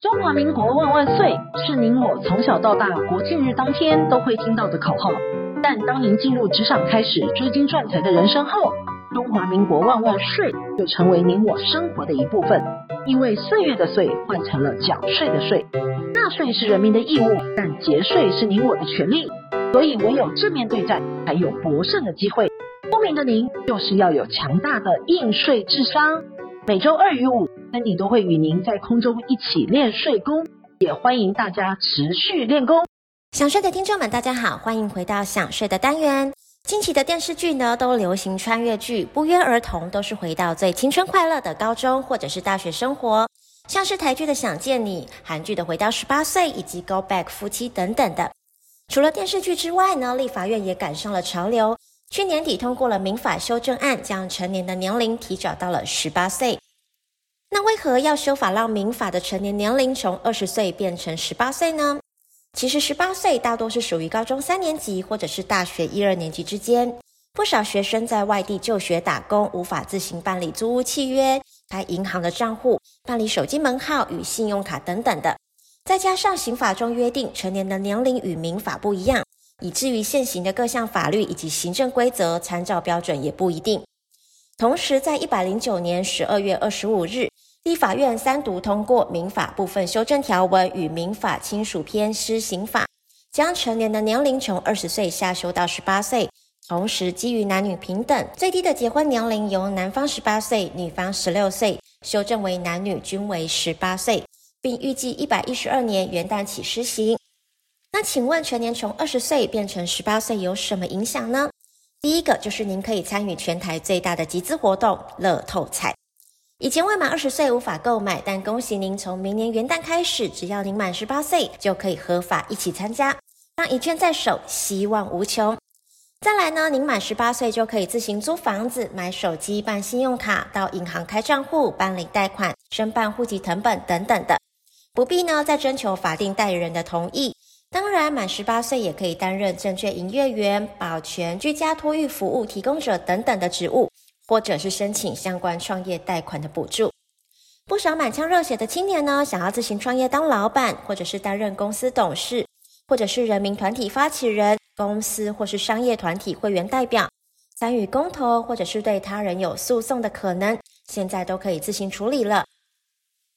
中华民国万万岁是您我从小到大国庆日当天都会听到的口号，但当您进入职场开始追金赚财的人生后，中华民国万万岁就成为您我生活的一部分。因为岁月的岁换成了缴税的税，纳税是人民的义务，但节税是您我的权利，所以唯有正面对战，才有博胜的机会。聪明的您，就是要有强大的应税智商。每周二与五。森迪都会与您在空中一起练税功，也欢迎大家持续练功。想睡的听众们，大家好，欢迎回到想睡的单元。近期的电视剧呢，都流行穿越剧，不约而同都是回到最青春快乐的高中或者是大学生活，像是台剧的《想见你》，韩剧的《回到十八岁》，以及《Go Back》夫妻等等的。除了电视剧之外呢，立法院也赶上了潮流，去年底通过了民法修正案，将成年的年龄提早到了十八岁。那为何要修法让民法的成年年龄从二十岁变成十八岁呢？其实十八岁大多是属于高中三年级或者是大学一二年级之间。不少学生在外地就学打工，无法自行办理租屋契约、开银行的账户、办理手机门号与信用卡等等的。再加上刑法中约定成年的年龄与民法不一样，以至于现行的各项法律以及行政规则参照标准也不一定。同时，在一百零九年十二月二十五日，立法院三读通过民法部分修正条文与民法亲属篇施行法，将成年的年龄从二十岁下修到十八岁。同时，基于男女平等，最低的结婚年龄由男方十八岁、女方十六岁，修正为男女均为十八岁，并预计一百一十二年元旦起施行。那请问，全年从二十岁变成十八岁有什么影响呢？第一个就是您可以参与全台最大的集资活动——乐透彩。以前未满二十岁无法购买，但恭喜您，从明年元旦开始，只要您满十八岁，就可以合法一起参加，让一券在手，希望无穷。再来呢，您满十八岁就可以自行租房子、买手机、办信用卡、到银行开账户、办理贷款、申办户籍謄本等等的，不必呢再征求法定代理人的同意。当然，满十八岁也可以担任证券营业员、保全、居家托育服务提供者等等的职务。或者是申请相关创业贷款的补助，不少满腔热血的青年呢，想要自行创业当老板，或者是担任公司董事，或者是人民团体发起人、公司或是商业团体会员代表，参与公投，或者是对他人有诉讼的可能，现在都可以自行处理了。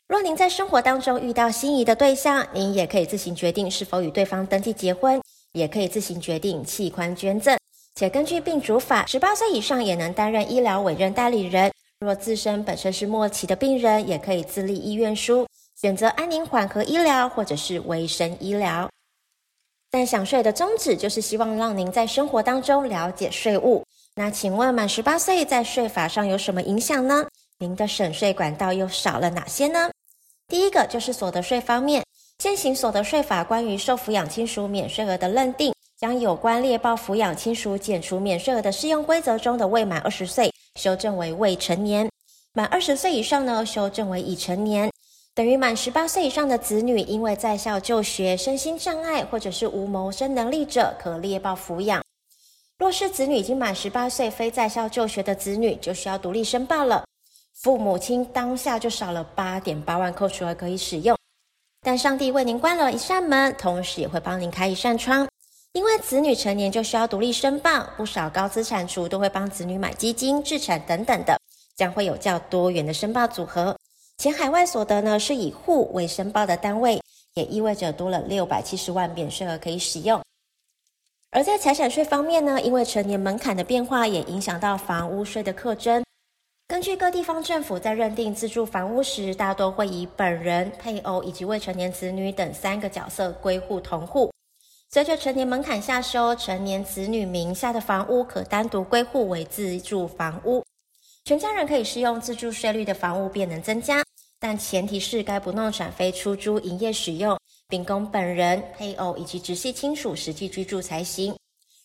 若您在生活当中遇到心仪的对象，您也可以自行决定是否与对方登记结婚，也可以自行决定器官捐赠。且根据病主法，十八岁以上也能担任医疗委任代理人。若自身本身是末期的病人，也可以自立医院书，选择安宁缓和医疗或者是卫生医疗。但想税的宗旨就是希望让您在生活当中了解税务。那请问满十八岁在税法上有什么影响呢？您的省税管道又少了哪些呢？第一个就是所得税方面，现行所得税法关于受抚养亲属免税额的认定。将有关猎报抚养亲属减除免税额的适用规则中的未满二十岁修正为未成年，满二十岁以上呢修正为已成年，等于满十八岁以上的子女，因为在校就学、身心障碍或者是无谋生能力者，可猎报抚养。若是子女已经满十八岁非在校就学的子女，就需要独立申报了。父母亲当下就少了八点八万扣除额可以使用，但上帝为您关了一扇门，同时也会帮您开一扇窗。因为子女成年就需要独立申报，不少高资产族都会帮子女买基金、置产等等的，将会有较多元的申报组合。且海外所得呢是以户为申报的单位，也意味着多了六百七十万免税额可以使用。而在财产税方面呢，因为成年门槛的变化，也影响到房屋税的课征。根据各地方政府在认定自住房屋时，大多会以本人、配偶以及未成年子女等三个角色归户同户。随着成年门槛下修，成年子女名下的房屋可单独归户为自住房屋，全家人可以适用自住税率的房屋便能增加，但前提是该不动产非出租营业使用，并供本人、配偶以及直系亲属实际居住才行。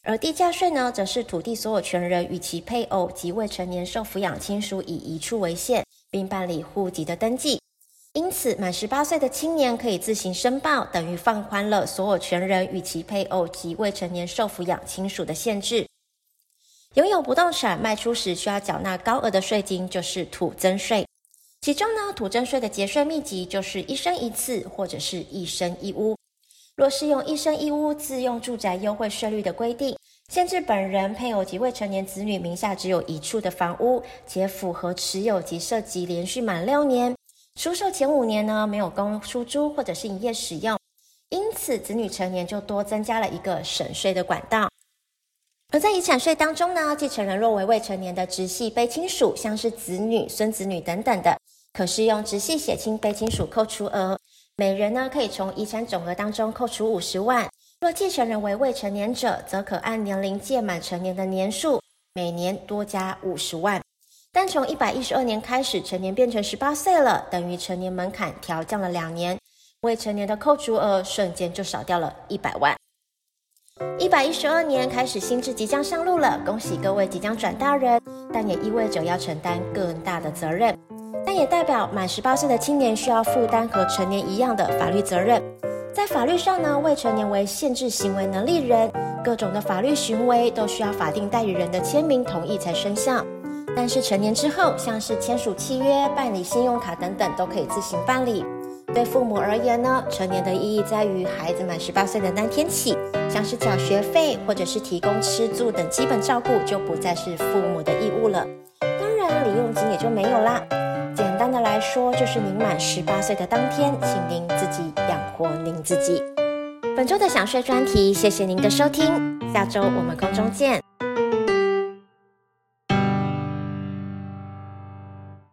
而地价税呢，则是土地所有权人与其配偶及未成年受抚养亲属以一处为限，并办理户籍的登记。因此，满十八岁的青年可以自行申报，等于放宽了所有权人与其配偶及未成年受抚养亲属的限制。拥有不动产卖出时需要缴纳高额的税金，就是土增税。其中呢，土增税的节税秘籍就是一生一次或者是一生一屋。若适用一生一屋自用住宅优惠税率的规定，限制本人、配偶及未成年子女名下只有一处的房屋，且符合持有及涉及连续满六年，出售前五年呢没有供出租或者是营业使用，因此子女成年就多增加了一个省税的管道。而在遗产税当中呢，继承人若为未成年的直系卑亲属，像是子女、孙子女等等的，可适用直系血亲卑亲属扣除额。每人呢可以从遗产总额当中扣除五十万，若继承人为未成年者，则可按年龄届满成年的年数，每年多加五十万。但从一百一十二年开始，成年变成十八岁了，等于成年门槛调降了两年，未成年的扣除额瞬间就少掉了一百万。一百一十二年开始，新制即将上路了，恭喜各位即将转大人，但也意味着要承担更大的责任。也代表满十八岁的青年需要负担和成年一样的法律责任。在法律上呢，未成年为限制行为能力人，各种的法律行为都需要法定代理人的签名同意才生效。但是成年之后，像是签署契约、办理信用卡等等，都可以自行办理。对父母而言呢，成年的意义在于孩子满十八岁的那天起，像是缴学费或者是提供吃住等基本照顾，就不再是父母的义务了。当然，零用金也就没有啦。简单的来说，就是您满十八岁的当天，请您自己养活您自己。本周的想睡专题，谢谢您的收听，下周我们空中见。